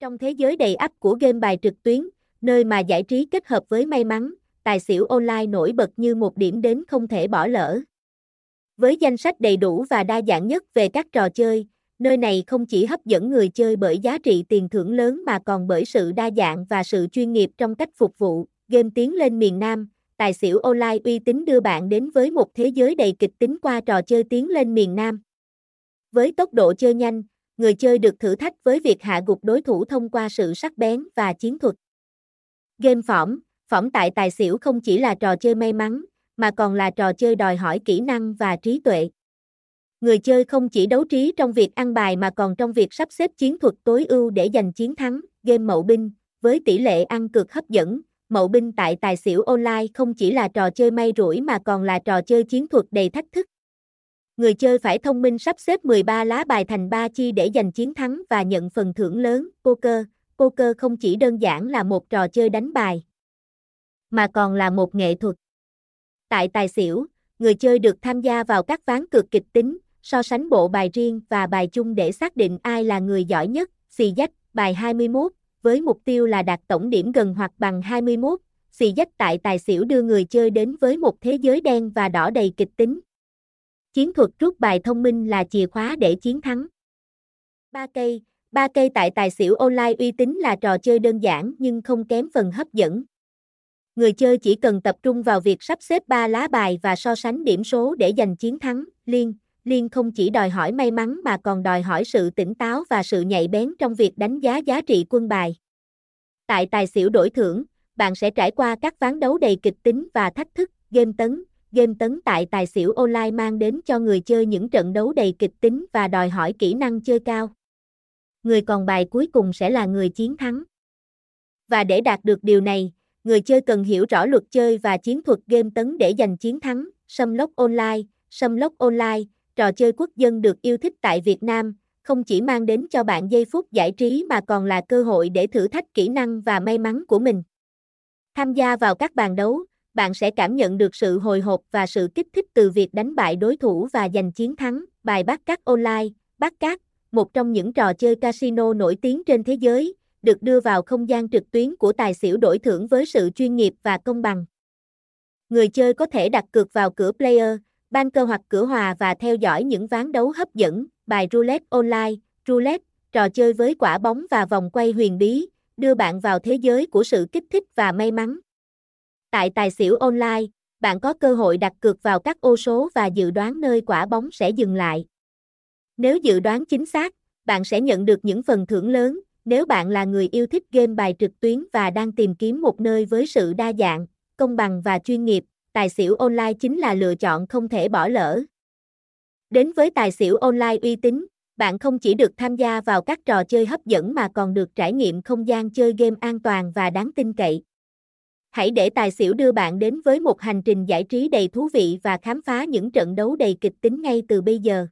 Trong thế giới đầy ắp của game bài trực tuyến, nơi mà giải trí kết hợp với may mắn, tài xỉu online nổi bật như một điểm đến không thể bỏ lỡ. Với danh sách đầy đủ và đa dạng nhất về các trò chơi, nơi này không chỉ hấp dẫn người chơi bởi giá trị tiền thưởng lớn mà còn bởi sự đa dạng và sự chuyên nghiệp trong cách phục vụ. Game tiến lên miền Nam, tài xỉu online uy tín đưa bạn đến với một thế giới đầy kịch tính qua trò chơi tiến lên miền Nam. Với tốc độ chơi nhanh, người chơi được thử thách với việc hạ gục đối thủ thông qua sự sắc bén và chiến thuật. Game phỏng, phỏng tại tài xỉu không chỉ là trò chơi may mắn, mà còn là trò chơi đòi hỏi kỹ năng và trí tuệ. Người chơi không chỉ đấu trí trong việc ăn bài mà còn trong việc sắp xếp chiến thuật tối ưu để giành chiến thắng. Game mậu binh, với tỷ lệ ăn cược hấp dẫn, mậu binh tại tài xỉu online không chỉ là trò chơi may rủi mà còn là trò chơi chiến thuật đầy thách thức. Người chơi phải thông minh sắp xếp 13 lá bài thành 3 chi để giành chiến thắng và nhận phần thưởng lớn. Poker, poker không chỉ đơn giản là một trò chơi đánh bài, mà còn là một nghệ thuật. Tại tài xỉu, người chơi được tham gia vào các ván cược kịch tính, so sánh bộ bài riêng và bài chung để xác định ai là người giỏi nhất. Xì dách, bài 21, với mục tiêu là đạt tổng điểm gần hoặc bằng 21. Xì dách tại tài xỉu đưa người chơi đến với một thế giới đen và đỏ đầy kịch tính. Chiến thuật rút bài thông minh là chìa khóa để chiến thắng. Ba cây, ba cây tại tài xỉu online uy tín là trò chơi đơn giản nhưng không kém phần hấp dẫn. Người chơi chỉ cần tập trung vào việc sắp xếp ba lá bài và so sánh điểm số để giành chiến thắng. Liên, liên không chỉ đòi hỏi may mắn mà còn đòi hỏi sự tỉnh táo và sự nhạy bén trong việc đánh giá giá trị quân bài. Tại tài xỉu đổi thưởng, bạn sẽ trải qua các ván đấu đầy kịch tính và thách thức, game tấn, game tấn tại tài xỉu online mang đến cho người chơi những trận đấu đầy kịch tính và đòi hỏi kỹ năng chơi cao. Người còn bài cuối cùng sẽ là người chiến thắng. Và để đạt được điều này, người chơi cần hiểu rõ luật chơi và chiến thuật game tấn để giành chiến thắng. Sâm lốc online, Sâm lốc online, trò chơi quốc dân được yêu thích tại Việt Nam, không chỉ mang đến cho bạn giây phút giải trí mà còn là cơ hội để thử thách kỹ năng và may mắn của mình. Tham gia vào các bàn đấu, bạn sẽ cảm nhận được sự hồi hộp và sự kích thích từ việc đánh bại đối thủ và giành chiến thắng. Bài bát cát online, bát cát, một trong những trò chơi casino nổi tiếng trên thế giới, được đưa vào không gian trực tuyến của tài xỉu đổi thưởng với sự chuyên nghiệp và công bằng. Người chơi có thể đặt cược vào cửa player, ban cơ hoặc cửa hòa và theo dõi những ván đấu hấp dẫn, bài roulette online, roulette, trò chơi với quả bóng và vòng quay huyền bí, đưa bạn vào thế giới của sự kích thích và may mắn. Tại tài xỉu online, bạn có cơ hội đặt cược vào các ô số và dự đoán nơi quả bóng sẽ dừng lại. Nếu dự đoán chính xác, bạn sẽ nhận được những phần thưởng lớn. Nếu bạn là người yêu thích game bài trực tuyến và đang tìm kiếm một nơi với sự đa dạng, công bằng và chuyên nghiệp, tài xỉu online chính là lựa chọn không thể bỏ lỡ. Đến với tài xỉu online uy tín, bạn không chỉ được tham gia vào các trò chơi hấp dẫn mà còn được trải nghiệm không gian chơi game an toàn và đáng tin cậy. Hãy để tài xỉu đưa bạn đến với một hành trình giải trí đầy thú vị và khám phá những trận đấu đầy kịch tính ngay từ bây giờ.